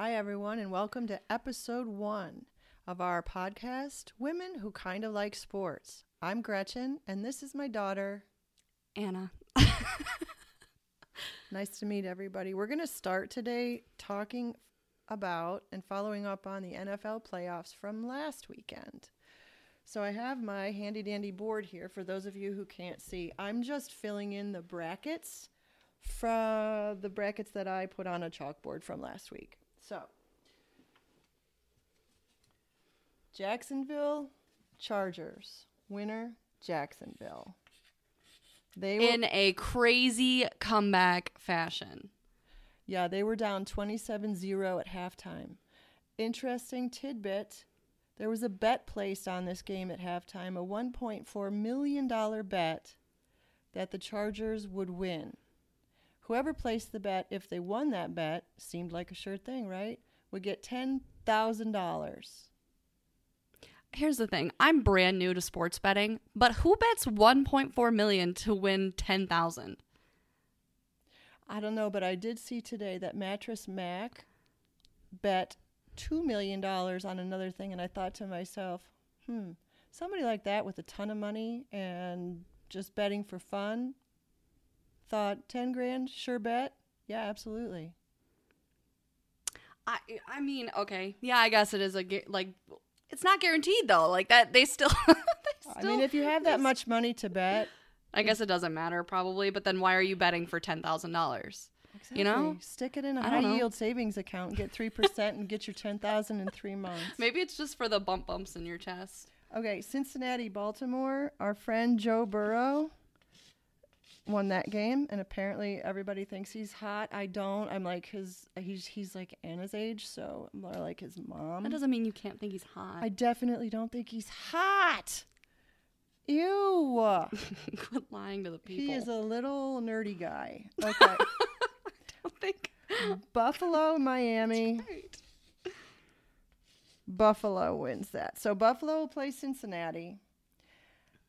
Hi, everyone, and welcome to episode one of our podcast, Women Who Kind of Like Sports. I'm Gretchen, and this is my daughter. Anna. Nice to meet everybody. We're going to start today talking about and following up on the NFL playoffs from last weekend. So I have my handy dandy board here for those of you who can't see. I'm just filling in the brackets from the brackets that I put on a chalkboard from last week. So Jacksonville Chargers winner Jacksonville. They will, In a crazy comeback fashion. yeah, they were down 27-0 at halftime. Interesting tidbit. There was a bet placed on this game at halftime, a 1.4 million dollar bet that the Chargers would win. Whoever placed the bet, if they won that bet, seemed like a sure thing, right? Would get $10,000. Here's the thing. I'm brand new to sports betting, but who bets 1.4 million to win 10,000? I don't know, but I did see today that Mattress Mac bet $2 million on another thing, and I thought to myself, hmm, somebody like that with a ton of money and just betting for fun thought 10 grand, sure bet. Yeah, absolutely. I I mean, okay. Yeah, I guess it is a like it's not guaranteed though. Like that they still, they I mean, if you have that much money to bet, I guess it doesn't matter probably, but then why are you betting for $10,000? You know? stick it in a high know. yield savings account, get 3% and get your 10,000 in 3 months. Maybe it's just for the bump bumps in your chest. Okay, Cincinnati, Baltimore. Our friend Joe Burrow won that game, and apparently everybody thinks he's hot. I don't. I'm like his. He's he's like Anna's age, so I'm more like his mom. That doesn't mean you can't think he's hot. I definitely don't think he's hot. Ew. Quit lying to the people. he is a little nerdy guy. Okay. I don't think. Buffalo, Miami. Buffalo wins that. So Buffalo will play Cincinnati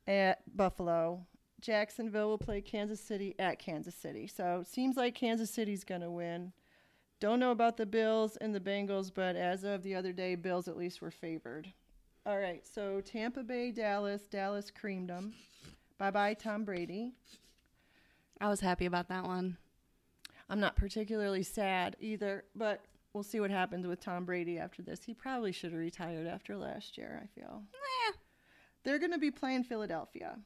at Buffalo. Jacksonville will play Kansas City at Kansas City. So it seems like Kansas City's going to win. Don't know about the Bills and the Bengals, but as of the other day, Bills at least were favored. All right, so Tampa Bay, Dallas. Dallas creamed them. Bye bye, Tom Brady. I was happy about that one. I'm not particularly sad either, but we'll see what happens with Tom Brady after this. He probably should have retired after last year, I feel. Eh. They're going to be playing Philadelphia.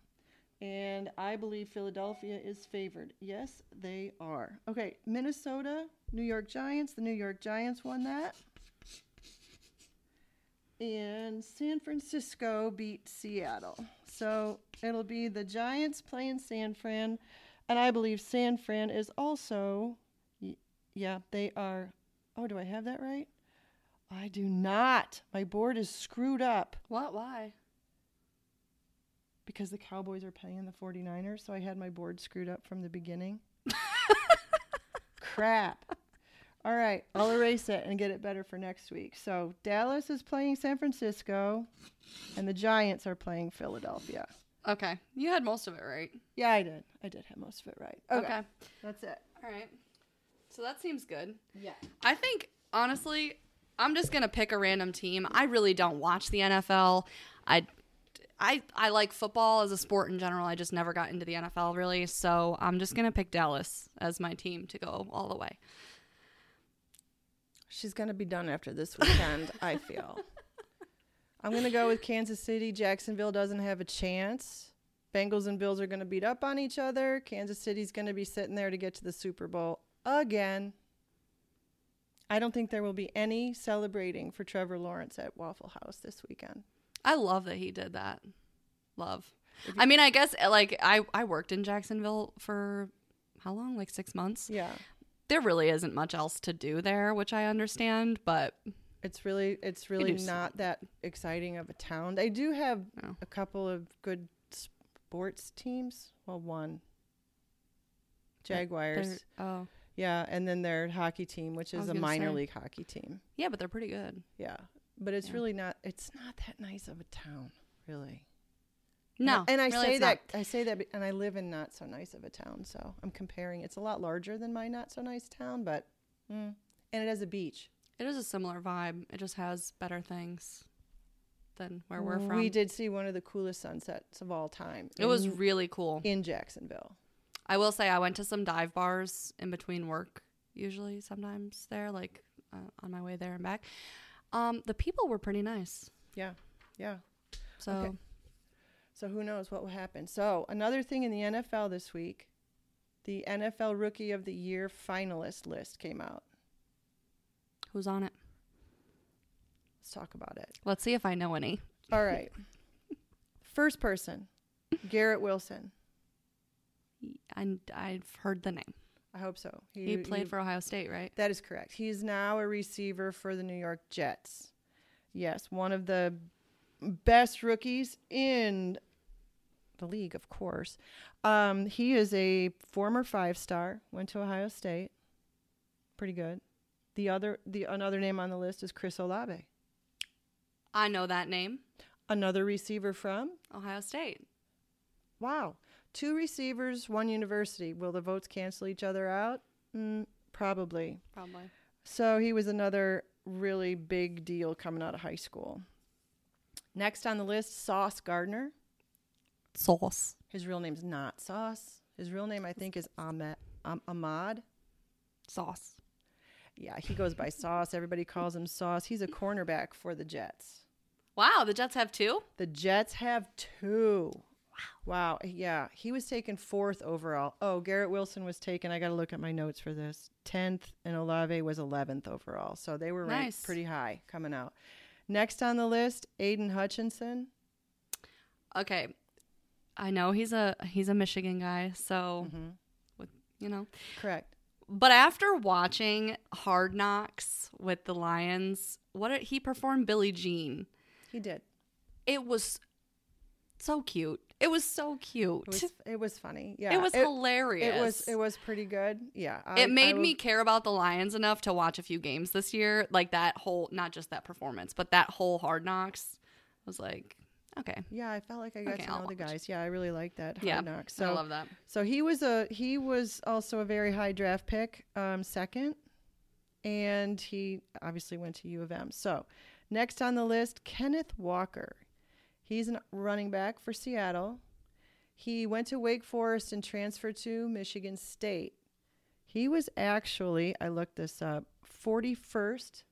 And I believe Philadelphia is favored. Yes, they are. Okay, Minnesota, New York Giants. The New York Giants won that. And San Francisco beat Seattle. So it'll be the Giants playing San Fran. And I believe San Fran is also, yeah, they are. Oh, do I have that right? I do not. My board is screwed up What? Why? Because the Cowboys are playing the 49ers. So I had my board screwed up from the beginning. Crap. All right, I'll erase it and get it better for next week. So Dallas is playing San Francisco, and the Giants are playing Philadelphia. Okay. You had most of it right. Yeah, I did. I did have most of it right. Okay, Okay. that's it. All right. So that seems good. Yeah. I think, honestly, I'm just going to pick a random team. I really don't watch the NFL. I. I, I like football as a sport in general. I just never got into the NFL really. So I'm just going to pick Dallas as my team to go all the way. She's gonna be done after this weekend. I feel. I'm gonna go with Kansas City. Jacksonville doesn't have a chance. Bengals and Bills are gonna beat up on each other. Kansas City's gonna be sitting there to get to the Super Bowl again. I don't think there will be any celebrating for Trevor Lawrence at Waffle House this weekend. I love that he did that. Love. I mean, I guess eh, like I I worked in Jacksonville for how long? Like 6 months. Yeah, There really isn't much else to do there, which I understand, but it's really it's really not that exciting of a town. They do have No. a couple of good sports teams. Well, one. Jaguars. they're- oh. Yeah, and then their hockey team, which is a minor say. league hockey team. Yeah, but they're pretty good. Yeah, but it's Yeah. really not. It's not that nice of a town, really. No. and I really, say that not. I say that, and I live in not so nice of a town, so I'm comparing. It's a lot larger than my not so nice town, but mm, and it has a beach. It is a similar vibe. It just has better things than where we're from. We did see one of the coolest sunsets of all time. It was really cool. in Jacksonville. I will say I went to some dive bars in between work, usually sometimes there, like uh, on my way there and back. Um, the people were pretty nice. Yeah, yeah. So Okay. So who knows what will happen? So another thing in the NFL this week, the NFL Rookie of the Year finalist list came out. who's on it? Let's talk about it. Let's see if I know any. All right. First person, Garrett Wilson. I, I've heard the name. I hope so. He, played for Ohio State, right? That is correct. He's now a receiver for the New York Jets. Yes, one of the best rookies in the league, of course. Um, he is a former five star, went to Ohio State. Pretty good. The other the another name on the list is Chris Olave. I know that name. Another receiver from Ohio State. Wow. Two receivers, one university. Will the votes cancel each other out? Mm, probably. Probably. So he was another really big deal coming out of high school. Next on the list, Sauce Gardner. Sauce. His real name's not Sauce. His real name, I think, is Ahmed. Um, Ahmad. Sauce. Yeah, he goes by Sauce. Everybody calls him Sauce. He's a cornerback for the Jets. Wow, the Jets have two? The Jets have two. Wow. Wow. Yeah. He was taken fourth overall. Oh, Garrett Wilson was taken. I got to look at my notes for this. 10th, and Olave was 11th overall. So they were ranked Nice. pretty high coming out. Next on the list, Aidan Hutchinson. Okay. I know he's a he's a Michigan guy, so Mm-hmm. with you know. Correct. But after watching Hard Knocks with the Lions, what did he performed Billie Jean? He did. It was so cute. It was so cute. It was, it was funny. Yeah. It was it, hilarious. it was it was pretty good. Yeah. I- it made I me care about the Lions enough to watch a few games this year. Like that whole, not just that performance, but that whole Hard Knocks was like, okay, Yeah, I felt like I got Okay, to I'll know the watch. guys. Yeah, I really liked that. Hard yeah, Knocks. I So love that. So he was a he was also a very high draft pick, um, second, and he obviously went to U of M. So next on the list, Kenneth Walker. He's a running back for Seattle. He went to Wake Forest and transferred to Michigan State. He was actually, I looked this up, 41st,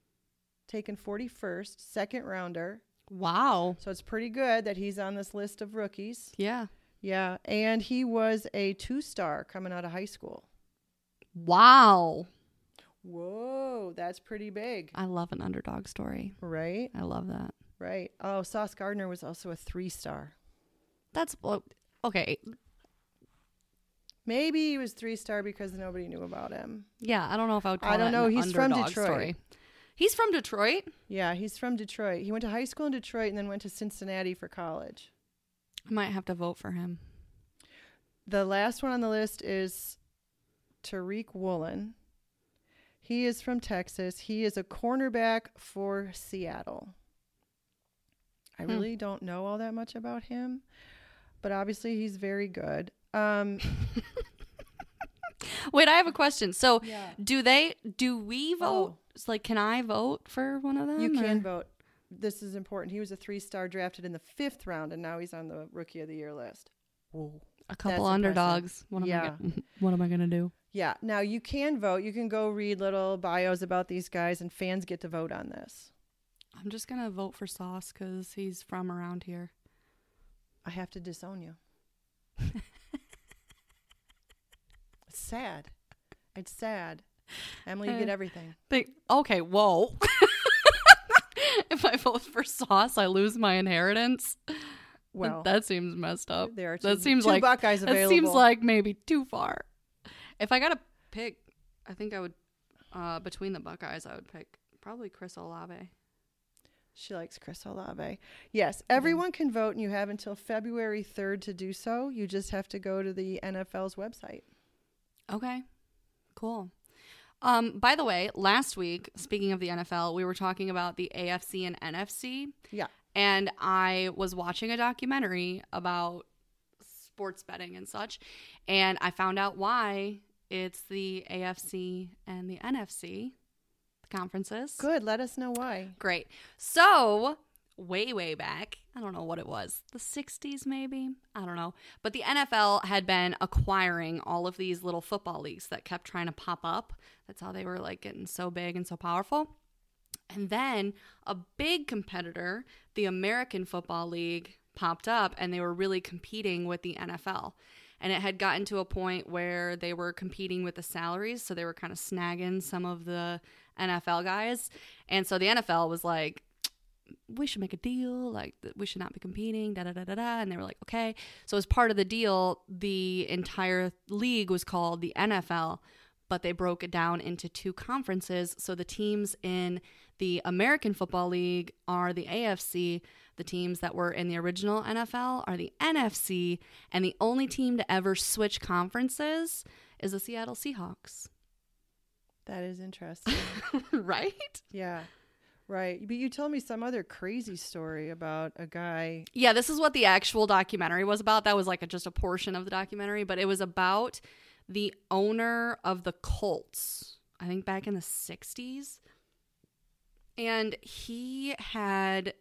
taken 41st, second rounder. Wow. So it's pretty good that he's on this list of rookies. Yeah. Yeah, and he was a two star coming out of high school. Wow. Whoa, that's pretty big, I love an underdog story. right? I love that. Right. Oh, Sauce Gardner was also a three star. That's well, okay. Maybe he was three star because nobody knew about him. Yeah, I don't know if I would call I don't know. He's from Detroit. story. He's from Detroit. Yeah, he's from Detroit. He went to high school in Detroit and then went to Cincinnati for college. I might have to vote for him. The last one on the list is Tariq Woolen. He is from Texas. He is a cornerback for Seattle. I Hmm. really don't know all that much about him, but obviously he's very good. Um, Wait, I have a question. So, yeah, do they? Do we vote? Oh. It's like, can I vote for one of them? you can or- vote. This is important. He was a three-star drafted in the fifth round, and now he's on the Rookie of the Year list. Whoa. A couple That's underdogs. What am Yeah. I? Gonna, what am I gonna do? Yeah. Now you can vote. You can go read little bios about these guys, and fans get to vote on this. I'm just gonna vote for Sauce because he's from around here. I have to disown you. it's sad. It's sad. Emily, you get Uh, everything. Think, okay, whoa. if I vote for Sauce, I lose my inheritance. Well, that seems messed up. there are two, that seems two like Buckeyes that available. seems like maybe too far. If I got to pick, I think I would uh, between the Buckeyes, I would pick probably Chris Olave. She likes Chris Olave. Yes, everyone can vote, and you have until February 3rd to do so. You just have to go to the NFL's website. Okay, cool. Um, by the way, last week, speaking of the NFL, we were talking about the AFC and NFC. Yeah. And I was watching a documentary about sports betting and such, and I found out why it's the AFC and the NFC, conferences. Good. Let us know why. Great. So, way, way back, I don't know what it was, the 60s maybe? I don't know. But the NFL had been acquiring all of these little football leagues that kept trying to pop up. That's how they were like getting so big and so powerful. And then a big competitor, the American Football League, popped up and they were really competing with the NFL. And it had gotten to a point where they were competing with the salaries. So they were kind of snagging some of the NFL guys. And so the NFL was like, we should make a deal. Like, we should not be competing, da da da da da. And they were like, okay. So, as part of the deal, the entire league was called the NFL, but they broke it down into two conferences. So, the teams in the American Football League are the AFC. The teams that were in the original NFL are the NFC. And the only team to ever switch conferences is the Seattle Seahawks. That is interesting. right? yeah. Right. But you told me some other crazy story about a guy. Yeah, this is what the actual documentary was about. That was like a, just a portion of the documentary, but it was about the owner of the Colts, I think back in the 60s. And he had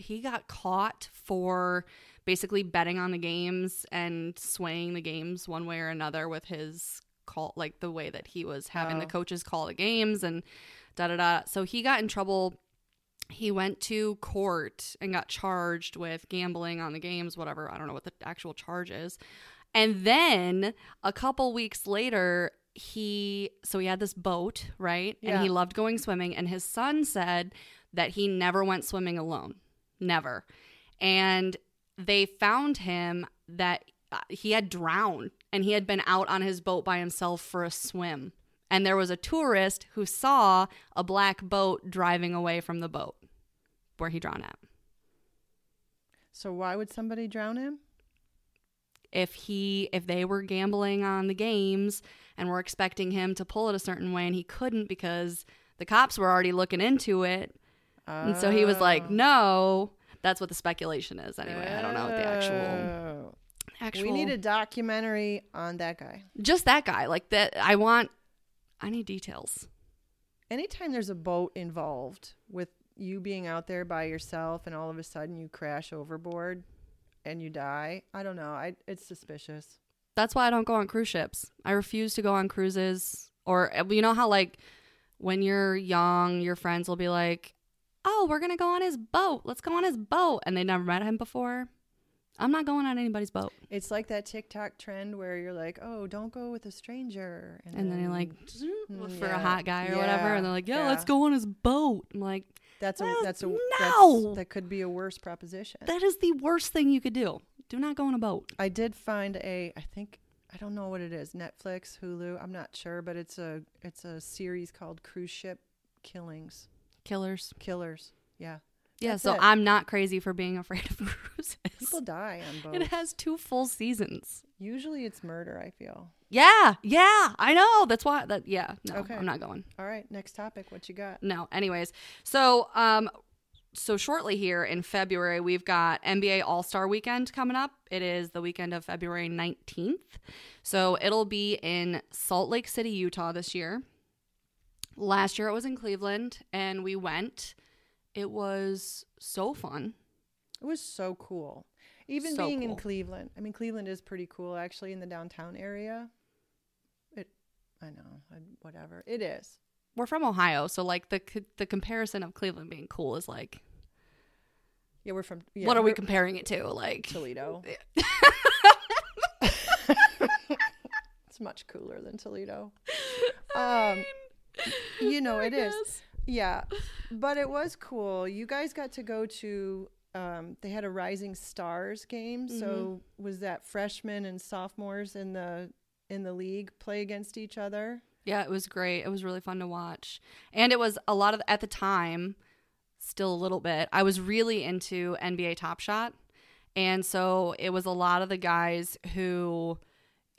he got caught for basically betting on the games and swaying the games one way or another with his call like the way that he was having the Oh. coaches call the games and da da da. So he got in trouble he went to court and got charged with gambling on the games, whatever. I don't know what the actual charge is. And then a couple weeks later, he so he had this boat, right? And he loved going swimming. And his son said that he never went swimming alone, never. And they found him that uh, he had drowned and he had been out on his boat by himself for a swim. And there was a tourist who saw a black boat driving away from the boat where he drowned at. So why would somebody drown him? if he if they were gambling on the games and were expecting him to pull it a certain way and he couldn't because the cops were already looking into it and so he was like Oh. no that's what the speculation is anyway i don't know what the actual Oh. actual We need a documentary on that guy. just that guy like that i want i need details Anytime there's a boat involved with you being out there by yourself and all of a sudden you crash overboard and you die, I don't know. I it's suspicious. that's why i don't go on cruise ships i refuse to go on cruises or you know how like when you're young your friends will be like oh we're gonna go on his boat. Let's go on his boat. And they never met him before. I'm not going on anybody's boat. It's like that TikTok trend where you're like, "Oh, don't go with a stranger," and then you're like Mm, for a hot guy or whatever. And they're like yeah, yeah. let's go on his boat. I'm like "That's a Well, that's a no! that's, that could be a worse proposition." that is the worst thing you could do. Do not go on a boat. I did find a I think I don't know what it is Netflix Hulu I'm not sure but it's a it's a series called Cruise Ship Killings killers. Killers. Yeah. Yeah That's so it. i'm not crazy for being afraid of cruises people die on it has two full seasons. Usually it's murder I feel. Yeah yeah i know. That's why that yeah no Okay. i'm not going. All right next topic. What you got? No anyways. So um so shortly here in february we've got nba all-star weekend coming up. It is the weekend of february 19th so it'll be in salt lake city utah this year last year it was in cleveland and we went. It was so fun. It was so cool. Even So being in. Cleveland I mean Cleveland is pretty cool actually in the downtown area. It I know whatever. It is. We're from ohio so like the the comparison of cleveland being cool is like yeah we're from yeah, what are we comparing it to? Like Toledo. It's much cooler than Toledo. Um you know it is guess. Yeah, but it was cool. You guys got to go to. Um, they had a Rising Stars game. Mm-hmm. So was that freshmen and sophomores in the in the league play against each other? Yeah, it was great. It was really fun to watch. And it was a lot of at the time, still a little bit. I was really into NBA Top Shot. And so it was a lot of the guys who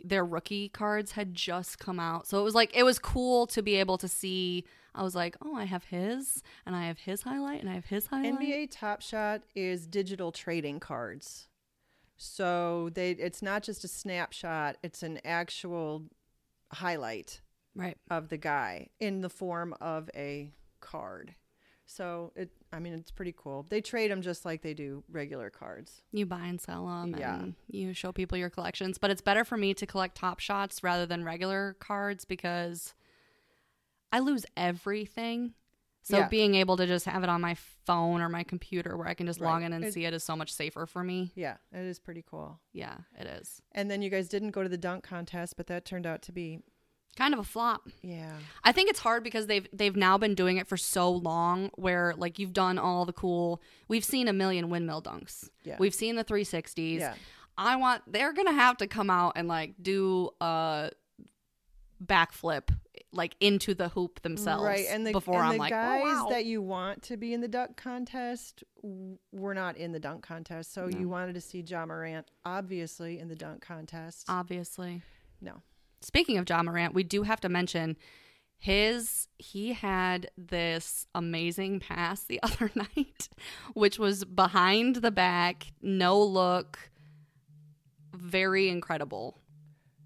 their rookie cards had just come out. So it was like it was cool to be able to see I was like, "Oh, I have his and I have his highlight and I have his highlight." NBA Top Shot is digital trading cards. So they it's not just a snapshot, it's an actual highlight Right. of the guy in the form of a card. So it, I mean, it's pretty cool. They trade them just like they do regular cards. You buy and sell them, Yeah. and you show people your collections. But it's better for me to collect top shots rather than regular cards because I lose everything. So Yeah. being able to just have it on my phone or my computer where I can just log in and It- see it is so much safer for me. Yeah, it is pretty cool. Yeah, it is. And then you guys didn't go to the dunk contest, but that turned out to be, Kind of a flop. yeah, I think it's hard because they've they've now been doing it for so long where like you've done all the cool we've seen a million windmill dunks. Yeah. We've seen the 360s. yeah. I want they're going to have to come out and like do a backflip like into the hoop themselves right. And the, before and I'm the like, oh, guys oh, wow. that you want to be in the dunk contest were not in the dunk contest. So you wanted to see Ja Morant, obviously, in the dunk contest. obviously. no. Speaking of Ja Morant, we do have to mention his he had this amazing pass the other night, which was behind the back, no look, very incredible.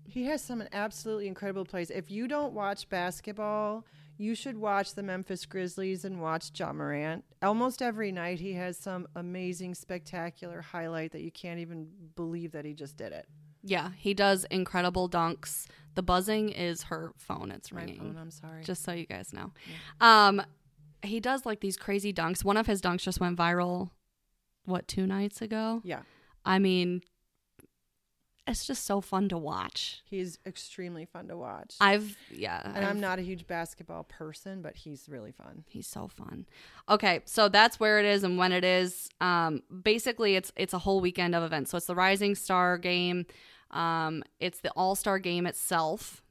He has some absolutely incredible plays. If you don't watch basketball, you should watch the Memphis Grizzlies and watch Ja Morant. Almost every night, he has some amazing, spectacular highlight that you can't even believe that he just did it. Yeah, he does incredible dunks. The buzzing is her phone. It's My ringing. phone, I'm sorry. Just so you guys know. Um, he does like these crazy dunks. One of his dunks just went viral. What two nights ago? yeah, I mean, it's just so fun to watch. he's extremely fun to watch. I've yeah, and I've- I'm not a huge basketball person, but he's really fun. He's so fun. Okay, so that's where it is and when it is. Um, basically, it's it's a whole weekend of events. So it's the Rising Star game. Um, it's the All Star game itself,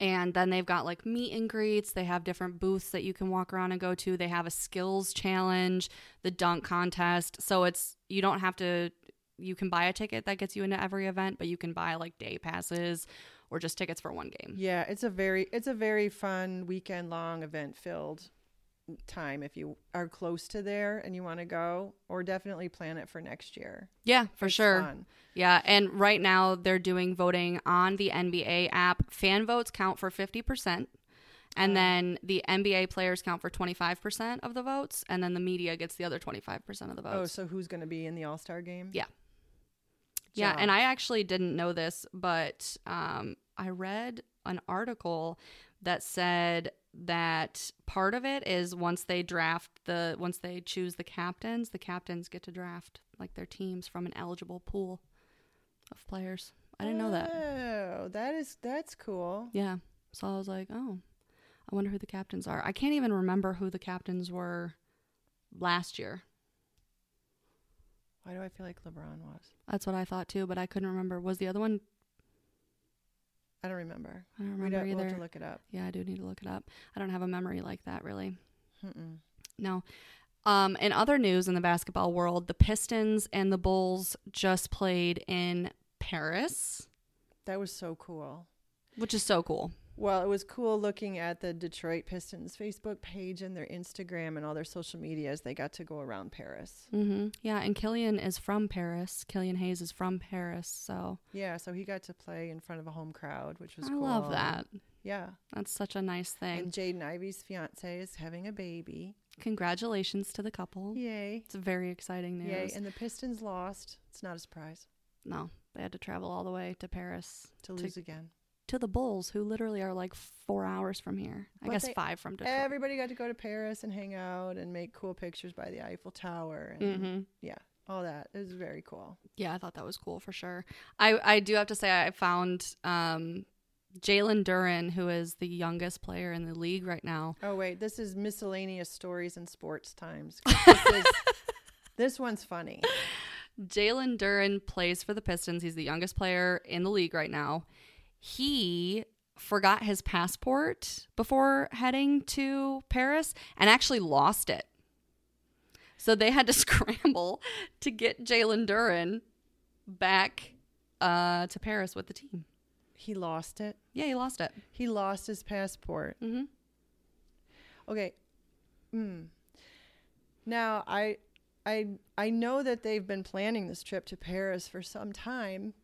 and then they've got like meet and greets. They have different booths that you can walk around and go to. They have a skills challenge, the dunk contest. So it's you don't have to. You can buy a ticket that gets you into every event, but you can buy like day passes or just tickets for one game. Yeah, it's a very it's a very fun weekend long event filled time if you are close to there and you want to go or definitely plan it for next year. Yeah, for It's sure. fun. Yeah, and right now they're doing voting on the NBA app. Fan votes count for 50%, and then the NBA players count for 25% of the votes, and then the media gets the other 25% of the votes Oh, so who's going to be in the All-Star game? Yeah. yeah, Job. and I actually didn't know this, but um, I read an article that said that part of it is once they draft the once they choose the captains, the captains get to draft like their teams from an eligible pool of players. I didn't know that. Oh, that is that's cool. Yeah. So I was like, oh, I wonder who the captains are. I can't even remember who the captains were last year. Why do I feel like LeBron was? That's what I thought too, but I couldn't remember. Was the other one? I don't remember. I don't remember don't, we'll either. have to look it up. yeah, I do need to look it up. I don't have a memory like that really. Mm-mm. No. Um, in other news in the basketball world, the Pistons and the Bulls just played in Paris, That was so cool. which is so cool. Well, it was cool looking at the Detroit Pistons Facebook page and their Instagram and all their social media as they got to go around Paris. hmm Yeah, and Killian is from Paris. Killian Hayes is from Paris, so Yeah, so he got to play in front of a home crowd, which was I cool. love that. Yeah. That's such a nice thing. And Jaden Ivey's fiance is having a baby. Congratulations to the couple. Yay. It's very exciting news. Yay. And the Pistons lost. It's not a surprise no, they had to travel all the way to Paris to lose again. To the Bulls, who literally are like four hours from here. I But guess they- five from Detroit. Everybody got to go to Paris and hang out and make cool pictures by the Eiffel Tower. And hmm yeah, all that. It was very cool. Yeah, I thought that was cool for sure. I I do have to say I found um, Jalen Duren, who is the youngest player in the league right now. Oh, wait. This is miscellaneous stories and sports times. This, is, this one's funny. Jalen Duren plays for the Pistons. He's the youngest player in the league right now. He forgot his passport before heading to Paris and actually lost it. So they had to scramble to get Jalen Duren back uh, to Paris with the team. He lost it. Yeah, he lost it. He lost his passport. hmm Okay. Mm. Now I I I know that they've been planning this trip to Paris for some time.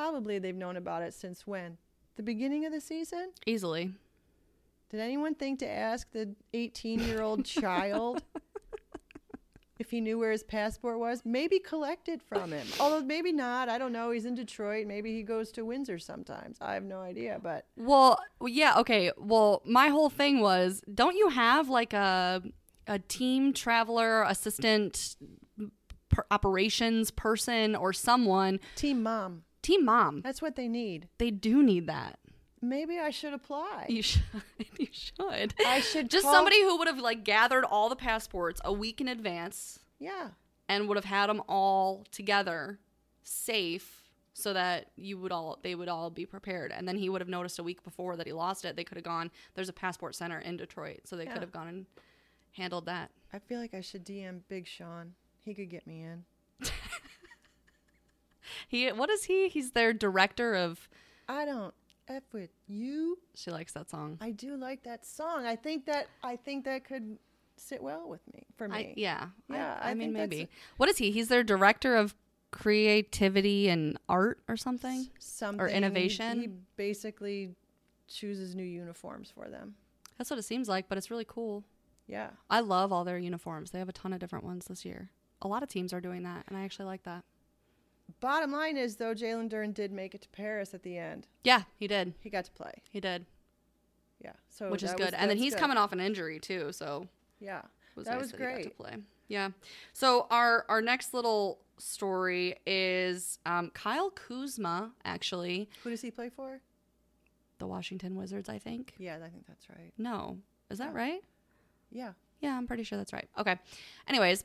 Probably they've known about it since when? The beginning of the season? Easily. Did anyone think to ask the 18 year old child if he knew where his passport was? Maybe collect it from him. Although maybe not. I don't know. He's in Detroit. Maybe he goes to Windsor sometimes. I have no idea. But Well, yeah, okay. Well, my whole thing was, don't you have like a a team traveler assistant per- operations person or someone team mom, team mom? that's what they need. They do need that. Maybe I should apply. You should. you should. I should Just call- somebody who would have like gathered all the passports a week in advance Yeah. and would have had them all together, safe, so that you would all they would all be prepared. And then he would have noticed a week before that he lost it. They could have gone. There's a passport center in Detroit, so they Yeah. could have gone and handled that. I feel like I should DM Big Sean. He could get me in. He what is he? He's their director of. I don't F with you. She likes that song. I do like that song. I think that I think that could sit well with me for me. I, yeah, Yeah, I, I mean maybe. What is he? He's their director of creativity and art or something. Something or innovation? He basically chooses new uniforms for them. That's what it seems like, but it's really cool. Yeah. I love all their uniforms. They have a ton of different ones this year. A lot of teams are doing that, and I actually like that. Bottom line is though, Jalen Duren did make it to Paris at the end. Yeah, he did. He got to play. He did, Yeah. So which is good. was- and then he's good. coming off an injury too, so Yeah. was That nice was that got to great. play. Yeah. So our our next little story is um, Kyle Kuzma, actually, Who does he play for? the Washington Wizards. I think. Yeah, I think that's right. No, is that Yeah. right? Yeah. Yeah, I'm pretty sure that's right. Okay. Anyways,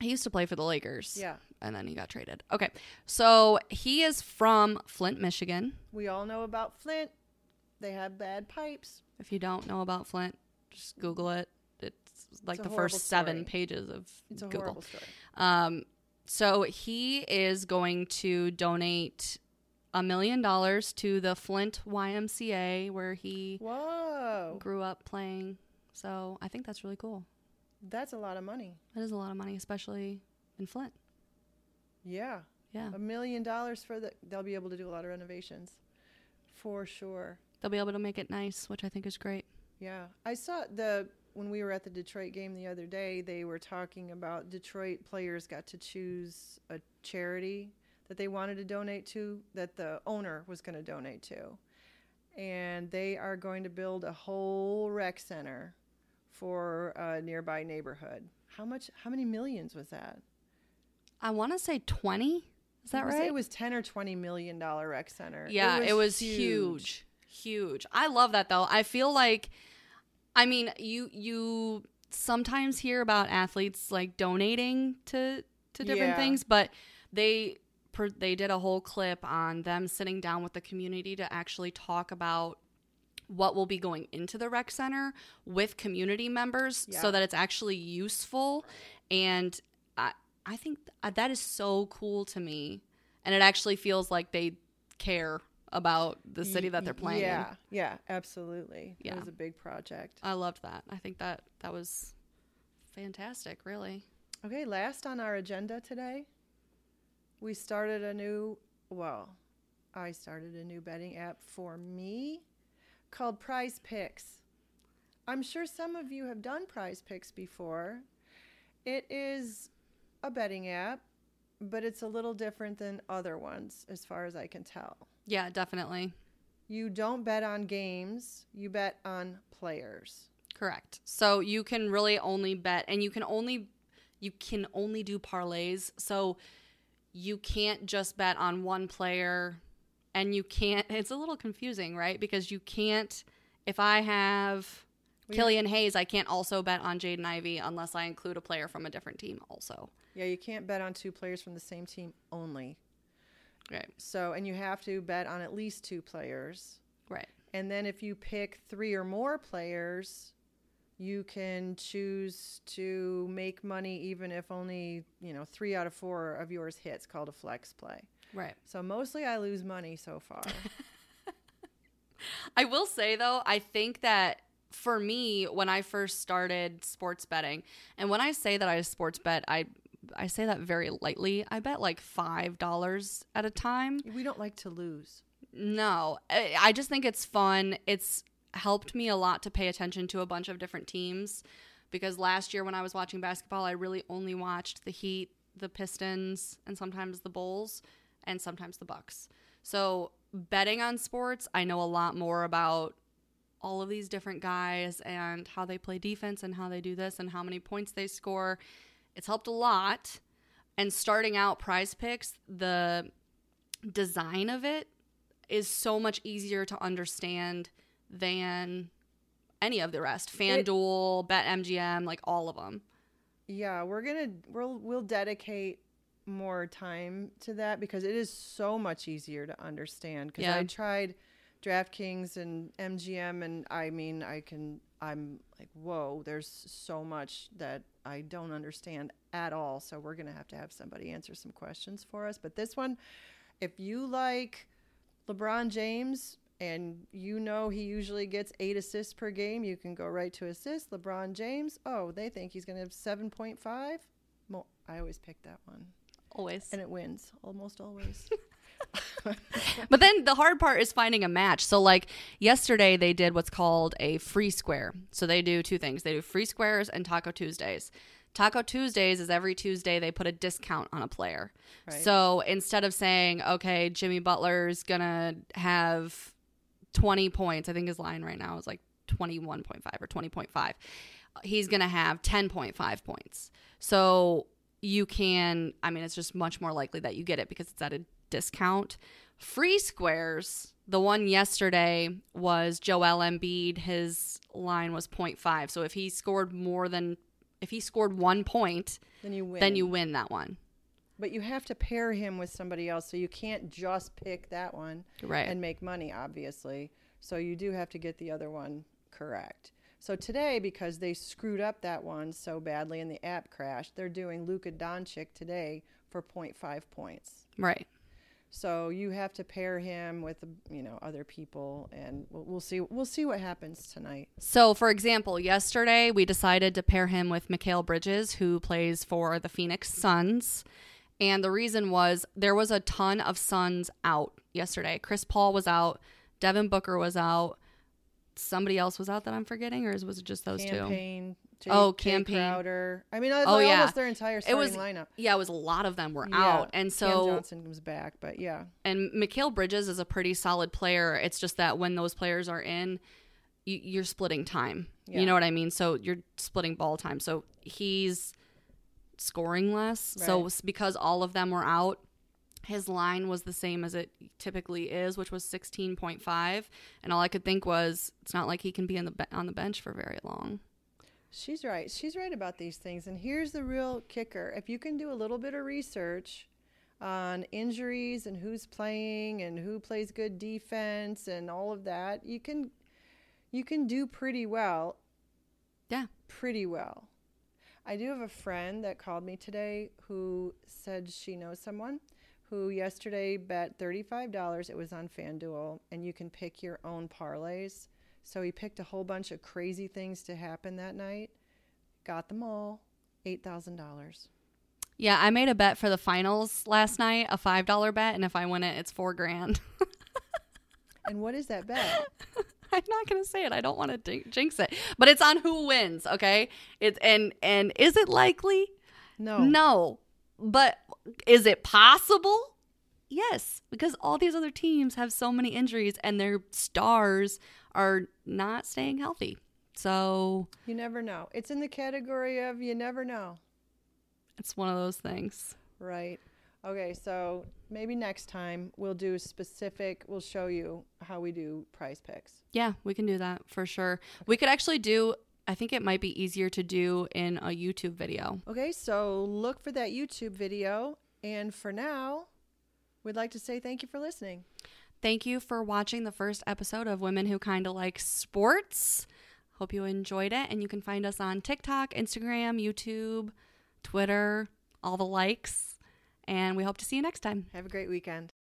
he used to play for the Lakers. Yeah. And then he got traded. Okay. So he is from Flint, Michigan. We all know about Flint. They have bad pipes. If you don't know about Flint, just Google it. It's like a the first seven story. pages of It's a Google. horrible story. Um, so he is going to donate a million dollars to the Flint YMCA where he Whoa. grew up playing. So I think that's really cool. That's a lot of money. That is a lot of money, especially in Flint. Yeah. Yeah. A million dollars for the they'll be able to do a lot of renovations. For sure. They'll be able to make it nice, which I think is great. Yeah. I saw the when we were at the Detroit game the other day, they were talking about Detroit players got to choose a charity that they wanted to donate to that the owner was going to donate to. And they are going to build a whole rec center for a nearby neighborhood. How much how many millions was that? I want to say 20. Is that right? I wanna say? It was 10 or 20 million dollar rec center. yeah, it was, huge. huge. I love that though. I feel like I mean, you you sometimes hear about athletes like donating to to different Yeah. things, but they per, they did a whole clip on them sitting down with the community to actually talk about what will be going into the rec center with community members Yeah. so that it's actually useful and I I think th- uh, that is so cool to me and it actually feels like they care about the city that they're playing in. Yeah, yeah, absolutely. Yeah. It was a big project. I loved that. I think that that was fantastic, really. Okay, last on our agenda today, we started a new, well, I started a new betting app for me called Prize Picks. I'm sure some of you have done Prize Picks before. It is a betting app, but it's a little different than other ones as far as I can tell. Yeah, definitely. You don't bet on games, you bet on players. Correct. So you can really only bet and you can only you can only do parlays. So you can't just bet on one player and you can't it's a little confusing, right? Because you can't if I have Killian Hayes, I can't also bet on Jaden Ivey unless I include a player from a different team also. Yeah, you can't bet on two players from the same team only. Right. So, and you have to bet on at least two players. Right. And then if you pick three or more players, you can choose to make money even if only, you know, three out of four of yours hits, called a flex play. Right. So mostly I lose money so far. I will say though, I think that for me, when I first started sports betting, and when I say that I sports bet, I I say that very lightly. I bet like five dollars at a time. we don't like to lose. No, I I just think it's fun. It's helped me a lot to pay attention to a bunch of different teams because last year when I was watching basketball, I really only watched the Heat, the Pistons, and sometimes the Bulls and sometimes the Bucks. So, betting on sports, I know a lot more about all of these different guys and how they play defense and how they do this and how many points they score. It's helped a lot. And starting out prize picks, the design of it is so much easier to understand than any of the rest. FanDuel, BetMGM, like all of them. Yeah, we're gonna we'll we'll dedicate more time to that because it is so much easier to understand. Because Yeah. I tried DraftKings and MGM, and I mean, I can. I'm like, whoa, there's so much that I don't understand at all. So we're gonna have to have somebody answer some questions for us. But this one, if you like LeBron James and you know he usually gets eight assists per game, you can go right to assists. LeBron James, oh, they think he's going to have 7.5. Mo- I always pick that one. Always. And it wins almost always. But then the hard part is finding a match. So like yesterday they did what's called a free square. So they do two things. They do free squares and Taco Tuesdays. Taco Tuesdays is every Tuesday they put a discount on a player. Right. So instead of saying, okay, Jimmy Butler's gonna have 20 points, I think his line right now is like 21.5 or 20.5. He's gonna have 10.5 points. So you can, I mean, it's just much more likely that you get it because it's at a discount. Free squares, the one yesterday was Joel Embiid. His line was 0.5. So if he scored more than, if he scored one point, then you win. then you win that one. But you have to pair him with somebody else, so you can't just pick that one Right. and make money, obviously. So you do have to get the other one correct. So today, because they screwed up that one so badly and the app crashed, they're doing Luka Doncic today for 0.5 points. right. So you have to pair him with you know other people, and we'll, we'll see. We'll see what happens tonight. So, for example, yesterday we decided to pair him with Mikal Bridges, who plays for the Phoenix Suns. And the reason was there was a ton of Suns out yesterday. Chris Paul was out, Devin Booker was out, somebody else was out that I'm forgetting, or was it just those two? Jay, Oh, Jay Campaign. Crowder. I mean, uh, Oh, like yeah. almost their entire It starting was lineup. yeah, it was a lot of them were Yeah. out, and so Cam so Johnson comes back, but yeah, and Mikal Bridges is a pretty solid player. It's just that when those players are in, you, you're splitting time. Yeah. You know what I mean? So you're splitting ball time. So he's scoring less. So Right. s- because all of them were out, his line was the same as it typically is, which was 16.5. And all I could think was, it's not like he can be in the be- on the bench for very long. She's right. She's right about these things. And here's the real kicker: if you can do a little bit of research on injuries and who's playing and who plays good defense and all of that, you can you can do pretty well. Yeah. pretty well. I do have a friend that called me today who said she knows someone who yesterday bet $35. It was on FanDuel, and you can pick your own parlays. So he picked a whole bunch of crazy things to happen that night, got them all, $8,000. Yeah, I made a bet for the finals last night, a $5 bet. And if I win it, it's four grand. And what is that bet? I'm not gonna say it. I don't want to jinx it, but it's on who wins. Okay, it's and and is it likely? No. No, but is it possible? Yes, because all these other teams have so many injuries and their stars are not staying healthy. So You never know. It's in the category of you never know. it's one of those things. Right. Okay, so maybe next time we'll do specific, we'll show you how we do prize picks. Yeah, we can do that for sure. We could actually do. I think it might be easier to do in a YouTube video. Okay, so look for that YouTube video. And for now, we'd like to say thank you for listening. Thank you for watching the first episode of Women Who Kinda Like Sports. Hope you enjoyed it. And you can find us on TikTok, Instagram, YouTube, Twitter, all the likes. And we hope to see you next time. Have a great weekend.